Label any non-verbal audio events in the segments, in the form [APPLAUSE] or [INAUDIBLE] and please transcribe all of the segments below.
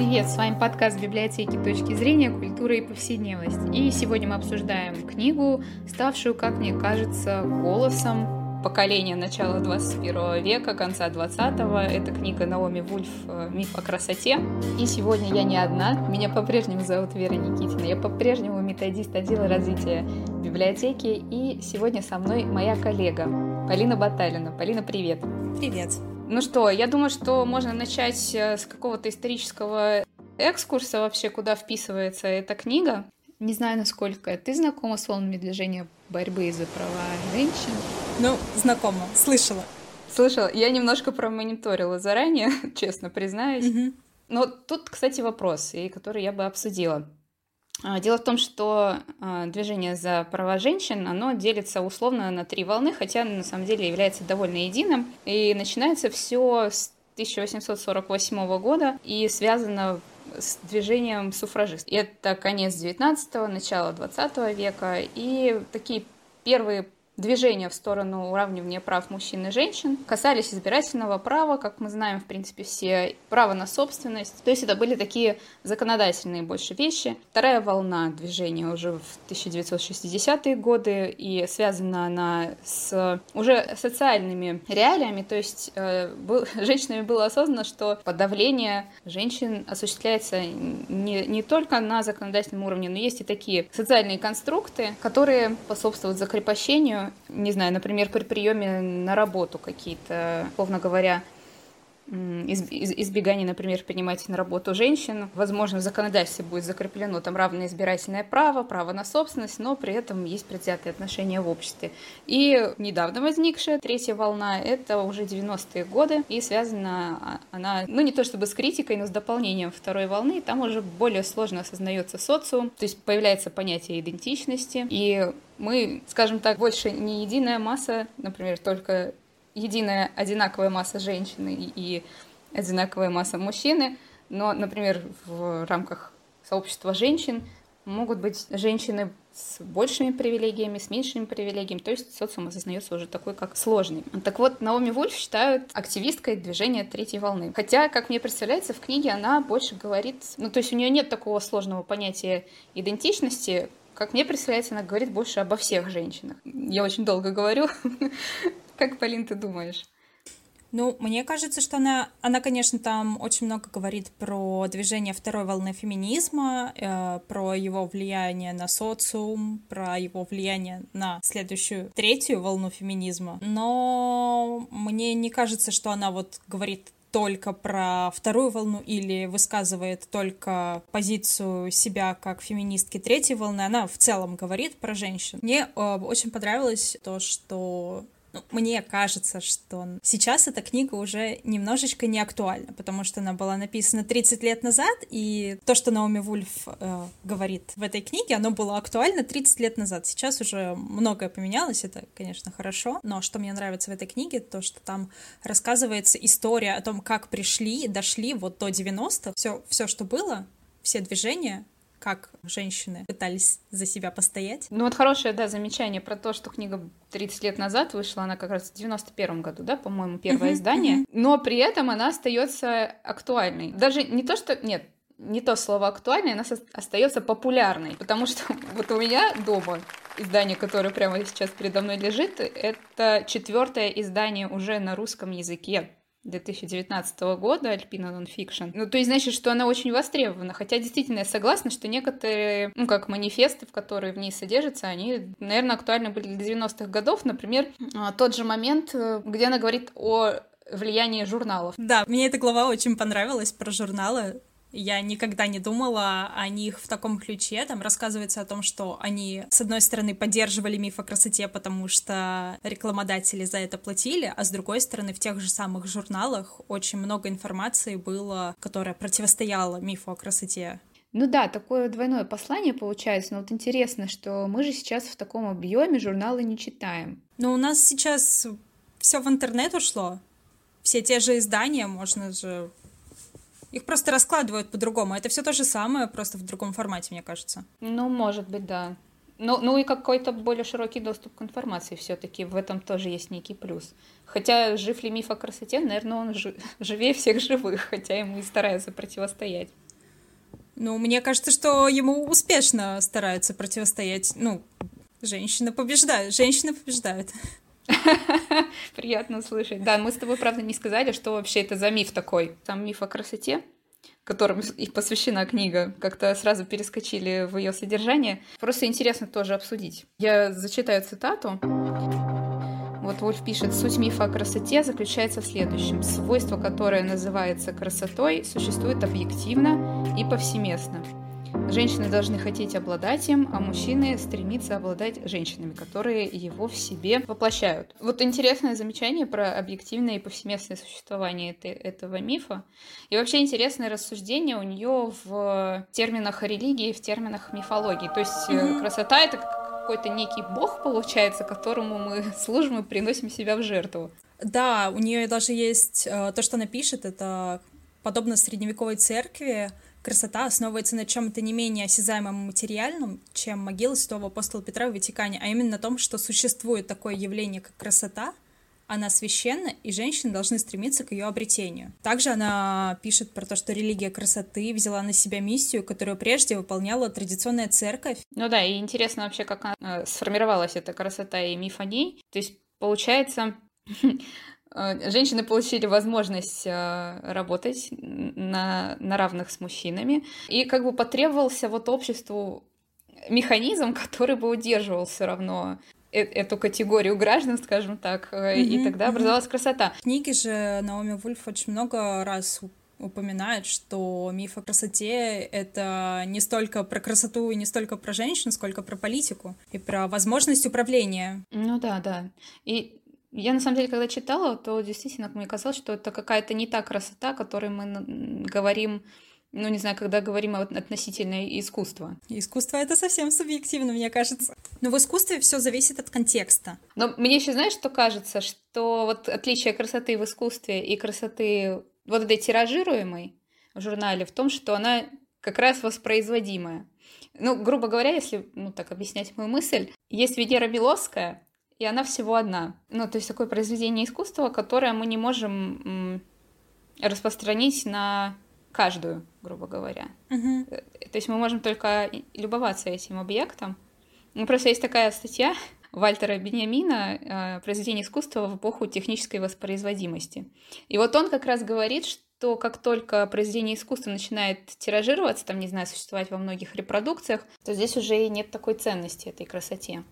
Привет, с вами подкаст библиотеки «Точки зрения. Культура и повседневность». И сегодня мы обсуждаем книгу, ставшую, как мне кажется, голосом поколения начала 21 века, конца 20-го. Это книга Наоми Вульф «Миф о красоте». И сегодня я не одна. Меня по-прежнему зовут Вера Никитина. Я по-прежнему методист отдела развития библиотеки. И сегодня со мной моя коллега Полина Баталина. Полина, привет. Привет. Ну что, я думаю, что можно начать э, с какого-то исторического экскурса вообще, куда вписывается эта книга. Не знаю, насколько ты знакома с волнами движения борьбы за права женщин. Ну, знакома, слышала. Слышала. Я немножко промониторила заранее, [LAUGHS] честно признаюсь. Угу. Но тут, кстати, вопрос, и который я бы обсудила. А, дело в том, что а, движение за права женщин, оно делится условно на три волны, хотя на самом деле является довольно единым. И начинается все с 1848 года и связано с движением суфражистов. Это конец 19-го, начало 20 века, и такие первые движения в сторону уравнивания прав мужчин и женщин касались избирательного права, как мы знаем, в принципе, все, права на собственность. То есть это были такие законодательные больше вещи. Вторая волна движения уже в 1960-е годы, и связана она с уже социальными реалиями, то есть э, был, [LAUGHS] женщинами было осознано, что подавление женщин осуществляется не, не только на законодательном уровне, но есть и такие социальные конструкты, которые способствуют закрепощению не знаю, например, при приеме на работу какие-то, условно говоря, избегание, например, принимать на работу женщин. Возможно, в законодательстве будет закреплено там равное избирательное право, право на собственность, но при этом есть предвзятые отношения в обществе. И недавно возникшая третья волна — это уже 90-е годы, и связана она, ну, не то чтобы с критикой, но с дополнением второй волны, там уже более сложно осознается социум, то есть появляется понятие идентичности, и мы, скажем так, больше не единая масса, например, только единая одинаковая масса женщины и одинаковая масса мужчины, но, например, в рамках сообщества женщин могут быть женщины с большими привилегиями, с меньшими привилегиями, то есть социум осознается уже такой, как сложный. Так вот, Наоми Вульф считают активисткой движения третьей волны. Хотя, как мне представляется, в книге она больше говорит, ну, то есть у нее нет такого сложного понятия идентичности, как мне представляется, она говорит больше обо всех женщинах. Я очень долго говорю. [LAUGHS] Как, Полин, ты думаешь? Ну, мне кажется, что она, она, конечно, там очень много говорит про движение второй волны феминизма, э, про его влияние на социум, про его влияние на следующую, третью волну феминизма. Но мне не кажется, что она вот говорит только про вторую волну или высказывает только позицию себя как феминистки третьей волны, она в целом говорит про женщин. Мне э, очень понравилось то, что ну, мне кажется, что сейчас эта книга уже немножечко не актуальна, потому что она была написана 30 лет назад, и то, что Наоми Вульф э, говорит в этой книге, оно было актуально 30 лет назад. Сейчас уже многое поменялось, это, конечно, хорошо, но что мне нравится в этой книге, то, что там рассказывается история о том, как пришли, дошли вот до 90-х, все, все, что было, все движения, как женщины пытались за себя постоять. Ну вот хорошее, да, замечание про то, что книга 30 лет назад вышла, она как раз в 91 году, да, по-моему, первое издание, но при этом она остается актуальной. Даже не то, что... Нет, не то слово актуальной, она остается популярной, потому что [LAUGHS] вот у меня дома издание, которое прямо сейчас передо мной лежит, это четвертое издание уже на русском языке 2019 года Альпина Нонфикшн. Ну, то есть, значит, что она очень востребована. Хотя, действительно, я согласна, что некоторые, ну, как манифесты, в которые в ней содержатся, они, наверное, актуальны были для 90-х годов. Например, а, тот же момент, э, где она говорит о влиянии журналов. Да, мне эта глава очень понравилась про журналы. Я никогда не думала о них в таком ключе. Там рассказывается о том, что они, с одной стороны, поддерживали миф о красоте, потому что рекламодатели за это платили, а с другой стороны, в тех же самых журналах очень много информации было, которая противостояла мифу о красоте. Ну да, такое двойное послание получается, но вот интересно, что мы же сейчас в таком объеме журналы не читаем. Но у нас сейчас все в интернет ушло. Все те же издания можно же их просто раскладывают по-другому. Это все то же самое, просто в другом формате, мне кажется. Ну, может быть, да. Ну, ну и какой-то более широкий доступ к информации все-таки в этом тоже есть некий плюс. Хотя жив ли миф о красоте, наверное, он [LAUGHS] живее всех живых, хотя ему и старается противостоять. Ну, мне кажется, что ему успешно стараются противостоять. Ну, женщина побеждает, женщина побеждает. [LAUGHS] [LAUGHS] Приятно слышать. Да, мы с тобой, правда, не сказали, что вообще это за миф такой. Там миф о красоте, которым и посвящена книга, как-то сразу перескочили в ее содержание. Просто интересно тоже обсудить. Я зачитаю цитату. Вот Вольф пишет, суть мифа о красоте заключается в следующем. Свойство, которое называется красотой, существует объективно и повсеместно. Женщины должны хотеть обладать им, а мужчины стремиться обладать женщинами, которые его в себе воплощают. Вот интересное замечание про объективное и повсеместное существование это, этого мифа. И вообще интересное рассуждение у нее в терминах религии, в терминах мифологии. То есть mm-hmm. красота это какой-то некий бог, получается, которому мы [LAUGHS] служим и приносим себя в жертву. Да, у нее даже есть э, то, что она пишет, это подобно средневековой церкви, красота основывается на чем-то не менее осязаемом и материальном, чем могила святого апостола Петра в Ватикане, а именно на том, что существует такое явление, как красота, она священна, и женщины должны стремиться к ее обретению. Также она пишет про то, что религия красоты взяла на себя миссию, которую прежде выполняла традиционная церковь. Ну да, и интересно вообще, как она, э, сформировалась эта красота и миф о ней. То есть, получается, [LAUGHS] женщины получили возможность э, работать на, на равных с мужчинами, и как бы потребовался вот обществу механизм, [LAUGHS] который бы удерживал все равно э, эту категорию граждан, скажем так, mm-hmm, и тогда образовалась mm-hmm. красота. В книге же Наоми Вульф очень много раз упоминает, что миф о красоте — это не столько про красоту и не столько про женщин, сколько про политику и про возможность управления. Ну да, да. И я, на самом деле, когда читала, то действительно мне казалось, что это какая-то не та красота, о которой мы говорим ну, не знаю, когда говорим относительно искусства. Искусство — это совсем субъективно, мне кажется. Но в искусстве все зависит от контекста. Но мне еще, знаешь, что кажется? Что вот отличие красоты в искусстве и красоты вот этой тиражируемой в журнале в том, что она как раз воспроизводимая. Ну, грубо говоря, если, ну, так объяснять мою мысль, есть Венера Беловская, и она всего одна. Ну, то есть такое произведение искусства, которое мы не можем распространить на каждую, грубо говоря. Uh-huh. То есть мы можем только любоваться этим объектом. Ну, просто есть такая статья Вальтера Беньямина э, «Произведение искусства в эпоху технической воспроизводимости». И вот он как раз говорит, что как только произведение искусства начинает тиражироваться, там, не знаю, существовать во многих репродукциях, то здесь уже и нет такой ценности этой красоте.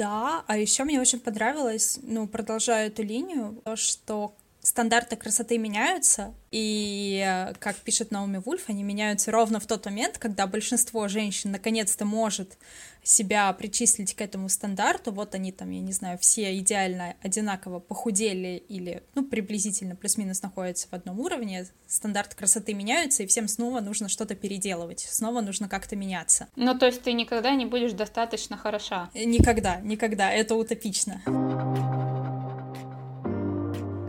Да, а еще мне очень понравилось, ну, продолжая эту линию, то, что стандарты красоты меняются, и, как пишет Наоми Вульф, они меняются ровно в тот момент, когда большинство женщин наконец-то может себя причислить к этому стандарту, вот они там, я не знаю, все идеально одинаково похудели или, ну, приблизительно плюс-минус находятся в одном уровне, стандарты красоты меняются, и всем снова нужно что-то переделывать, снова нужно как-то меняться. Ну, то есть ты никогда не будешь достаточно хороша? Никогда, никогда, это утопично.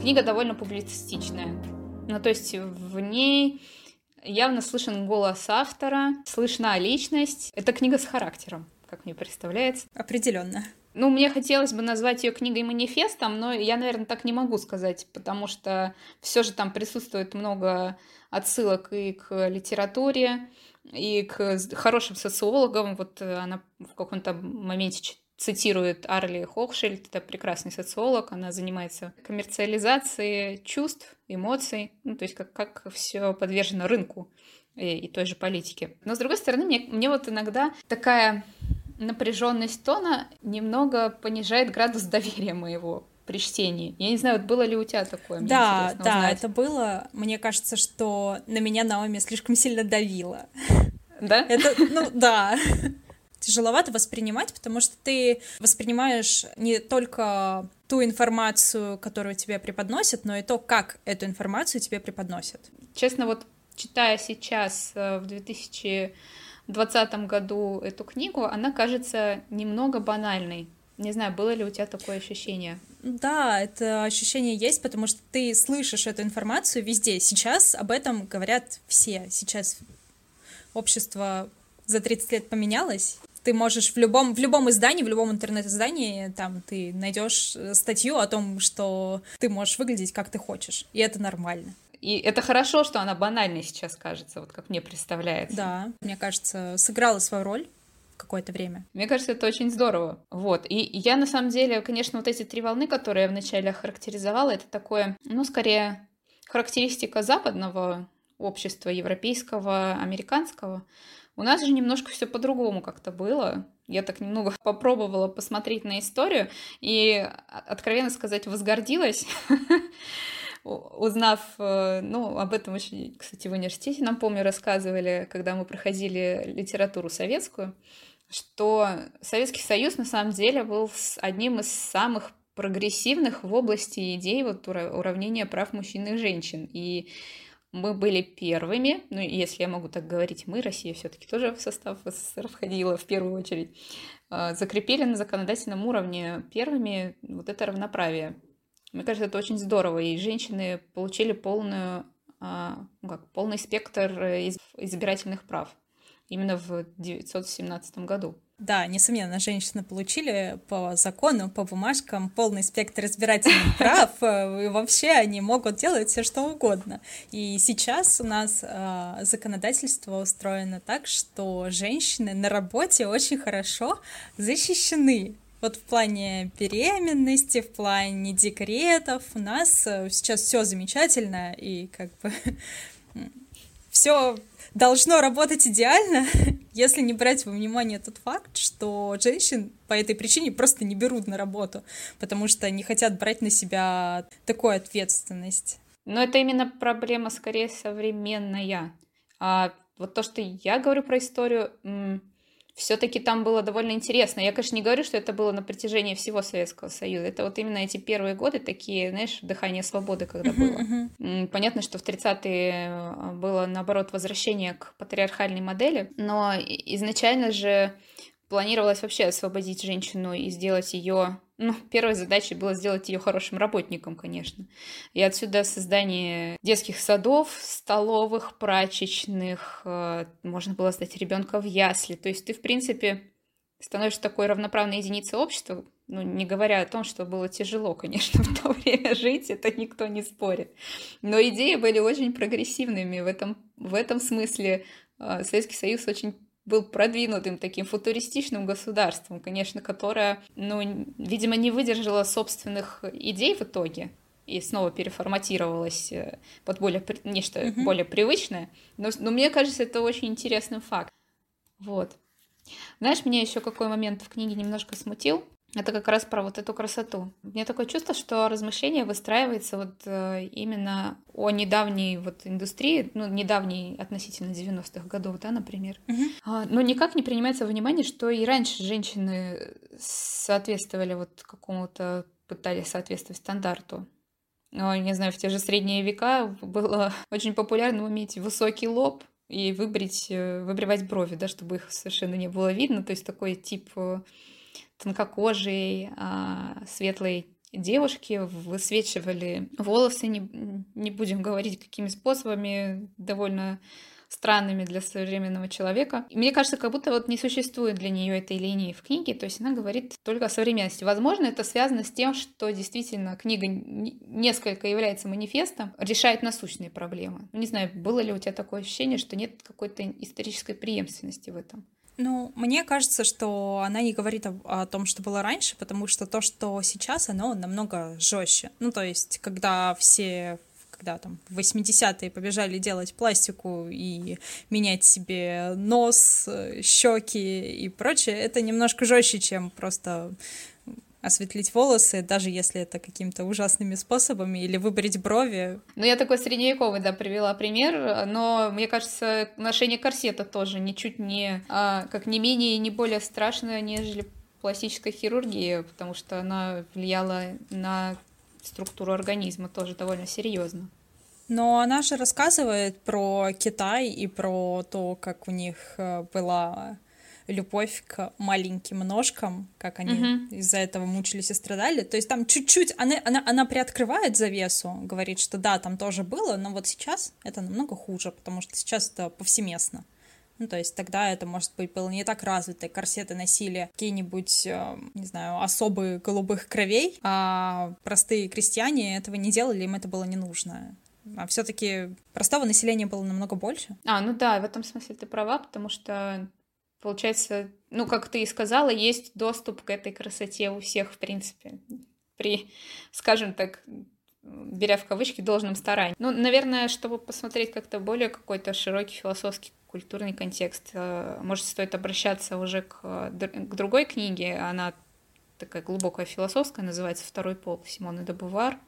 Книга довольно публицистичная. Ну, то есть в ней явно слышен голос автора, слышна личность. Это книга с характером, как мне представляется. Определенно. Ну, мне хотелось бы назвать ее книгой манифестом, но я, наверное, так не могу сказать, потому что все же там присутствует много отсылок и к литературе, и к хорошим социологам. Вот она в каком-то моменте цитирует Арли Хохшельд, это прекрасный социолог, она занимается коммерциализацией чувств, эмоций, ну, то есть как, как все подвержено рынку и, и той же политике. Но, с другой стороны, мне, мне вот иногда такая напряженность тона немного понижает градус доверия моего при чтении. Я не знаю, вот было ли у тебя такое? Мне да, да, узнать. это было. Мне кажется, что на меня Наоми слишком сильно давила. Да? Это, ну, да тяжеловато воспринимать, потому что ты воспринимаешь не только ту информацию, которую тебе преподносят, но и то, как эту информацию тебе преподносят. Честно, вот читая сейчас э, в 2020 году эту книгу, она кажется немного банальной. Не знаю, было ли у тебя такое ощущение? Да, это ощущение есть, потому что ты слышишь эту информацию везде. Сейчас об этом говорят все. Сейчас общество за 30 лет поменялось, ты можешь в любом, в любом издании, в любом интернет-издании, там, ты найдешь э, статью о том, что ты можешь выглядеть как ты хочешь, и это нормально. И это хорошо, что она банальной сейчас кажется, вот как мне представляется. Да, мне кажется, сыграла свою роль какое-то время. Мне кажется, это очень здорово. Вот. И я, на самом деле, конечно, вот эти три волны, которые я вначале охарактеризовала, это такое, ну, скорее, характеристика западного общества, европейского, американского. У нас же немножко все по-другому как-то было. Я так немного [LAUGHS] попробовала посмотреть на историю и, откровенно сказать, возгордилась, [LAUGHS] узнав, э, ну, об этом очень, кстати, в университете нам, помню, рассказывали, когда мы проходили литературу советскую, что Советский Союз на самом деле был одним из самых прогрессивных в области идей вот уравнения прав мужчин и женщин. И мы были первыми, ну, если я могу так говорить, мы, Россия все-таки тоже в состав СССР входила в первую очередь, а, закрепили на законодательном уровне первыми вот это равноправие. Мне кажется, это очень здорово, и женщины получили полную, а, ну как, полный спектр избирательных прав именно в 1917 году. Да, несомненно, женщины получили по закону, по бумажкам полный спектр избирательных [LAUGHS] прав, э, и вообще они могут делать все что угодно. И сейчас у нас э, законодательство устроено так, что женщины на работе очень хорошо защищены. Вот в плане беременности, в плане декретов у нас э, сейчас все замечательно и как бы [LAUGHS] все должно работать идеально, [LAUGHS] если не брать во внимание тот факт, что женщин по этой причине просто не берут на работу, потому что не хотят брать на себя такую ответственность. Но это именно проблема скорее современная. А вот то, что я говорю про историю, все-таки там было довольно интересно. Я, конечно, не говорю, что это было на протяжении всего Советского Союза. Это вот именно эти первые годы такие, знаешь, дыхание свободы, когда было. Понятно, что в 30-е э, было, наоборот, возвращение к патриархальной модели, но изначально же планировалось вообще освободить женщину и сделать ее ну, первой задачей было сделать ее хорошим работником, конечно. И отсюда создание детских садов, столовых, прачечных, э, можно было сдать ребенка в ясли. То есть ты, в принципе, становишься такой равноправной единицей общества, ну, не говоря о том, что было тяжело, конечно, [LAUGHS] в то время жить, это никто не спорит. Но идеи были очень прогрессивными в этом, в этом смысле. Э, Советский Союз очень был продвинутым таким футуристичным государством, конечно, которое, ну, видимо, не выдержало собственных идей в итоге и снова переформатировалось э, под более нечто mm-hmm. более привычное. Но, но мне кажется, это очень интересный факт. Вот. Знаешь, меня еще какой момент в книге немножко смутил. Это как раз про вот эту красоту. У меня такое чувство, что размышление выстраивается вот э, именно о недавней вот индустрии, ну, недавней относительно 90-х годов, да, например. А, но никак не принимается во внимание, что и раньше женщины соответствовали вот какому-то, пытались соответствовать стандарту. Ну, не знаю, в те же средние века было [LAUGHS] очень популярно иметь высокий лоб, и выбрить, э, выбривать брови, да, чтобы их совершенно не было видно. То есть такой тип э, тонкокожей, а, светлой девушки высвечивали волосы, не, не будем говорить какими способами, довольно странными для современного человека. И мне кажется, как будто вот не существует для нее этой линии в книге, то есть она говорит только о современности. Возможно, это связано с тем, что действительно книга несколько является манифестом, решает насущные проблемы. Не знаю, было ли у тебя такое ощущение, что нет какой-то исторической преемственности в этом? Ну, мне кажется, что она не говорит о, о том, что было раньше, потому что то, что сейчас, оно намного жестче. Ну, то есть, когда все когда там в 80-е побежали делать пластику и менять себе нос, щеки и прочее, это немножко жестче, чем просто осветлить волосы, даже если это какими-то ужасными способами, или выбрить брови. Ну, я такой средневековый, да, привела пример, но мне кажется, ношение корсета тоже ничуть не, а, как не менее и не более страшное, нежели пластическая хирургия, потому что она влияла на структуру организма тоже довольно серьезно. Но она же рассказывает про Китай и про то, как у них э, была любовь к маленьким ножкам, как они uh-huh. из-за этого мучились и страдали. То есть там чуть-чуть она, она, она приоткрывает завесу, говорит, что да, там тоже было, но вот сейчас это намного хуже, потому что сейчас это повсеместно. Ну, то есть тогда это, может быть, было не так развито. Корсеты носили какие-нибудь, э, не знаю, особые голубых кровей, а простые крестьяне этого не делали, им это было не нужно. А все-таки простого населения было намного больше. А, ну да, в этом смысле ты права, потому что получается, ну, как ты и сказала, есть доступ к этой красоте у всех, в принципе, при, скажем так, беря в кавычки, должном старании. Ну, наверное, чтобы посмотреть как-то более какой-то широкий философский культурный контекст, э, может, стоит обращаться уже к, к другой книге, она такая глубокая философская, называется «Второй пол» Симона де Бувар.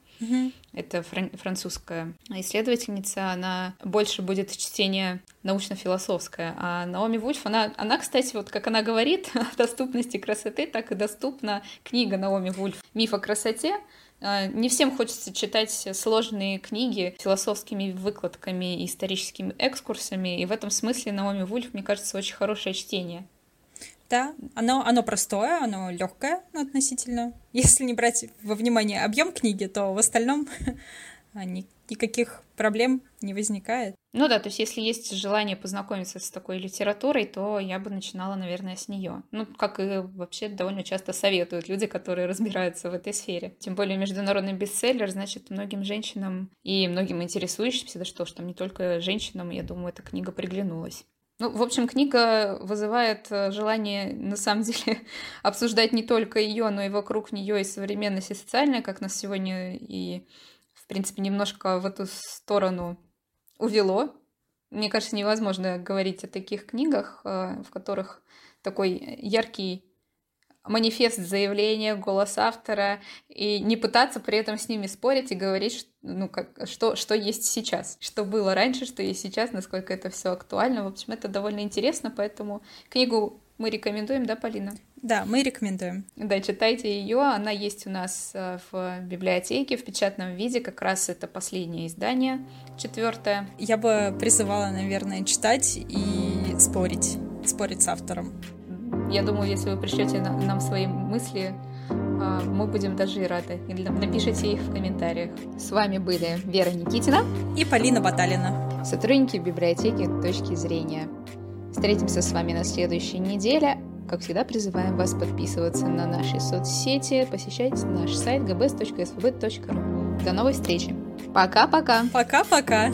Это фран- французская исследовательница, она больше будет чтение научно-философское. А Наоми Вульф, она, она, кстати, вот как она говорит [LAUGHS] о доступности красоты, так и доступна книга Наоми Вульф «Миф о красоте», а, не всем хочется читать сложные книги философскими выкладками и историческими экскурсами, и в этом смысле Наоми Вульф, мне кажется, очень хорошее чтение. Да, оно, оно простое, оно легкое ну, относительно. Если не брать во внимание объем книги, то в остальном [LAUGHS] никаких проблем не возникает. Ну да, то есть если есть желание познакомиться с такой литературой, то я бы начинала, наверное, с нее. Ну, как и вообще довольно часто советуют люди, которые разбираются в этой сфере. Тем более международный бестселлер, значит, многим женщинам и многим интересующимся, да что ж, там не только женщинам, я думаю, эта книга приглянулась. Ну, в общем, книга вызывает э, желание, на самом [LAUGHS] деле, обсуждать не только ее, но и вокруг нее и современность, и социальное, как нас сегодня и, в принципе, немножко в эту сторону увело. Мне кажется, невозможно говорить о таких книгах, э, в которых такой яркий манифест заявления, голос автора, и не пытаться при этом с ними спорить и говорить, ну, как, что, что есть сейчас, что было раньше, что есть сейчас, насколько это все актуально. В общем, это довольно интересно, поэтому книгу мы рекомендуем, да, Полина? Да, мы рекомендуем. Да, читайте ее. Она есть у нас э, в библиотеке в печатном виде. Как раз это последнее издание, четвертое. Я бы призывала, наверное, читать и спорить, спорить с автором. Я думаю, если вы пришлете нам свои мысли, а, мы будем даже и рады. Напишите их в комментариях. С вами были Вера Никитина и Полина Баталина, сотрудники библиотеки «Точки зрения». Встретимся с вами на следующей неделе. Как всегда, призываем вас подписываться на наши соцсети, посещать наш сайт gbs.svb.ru. До новой встречи. Пока-пока. Пока-пока.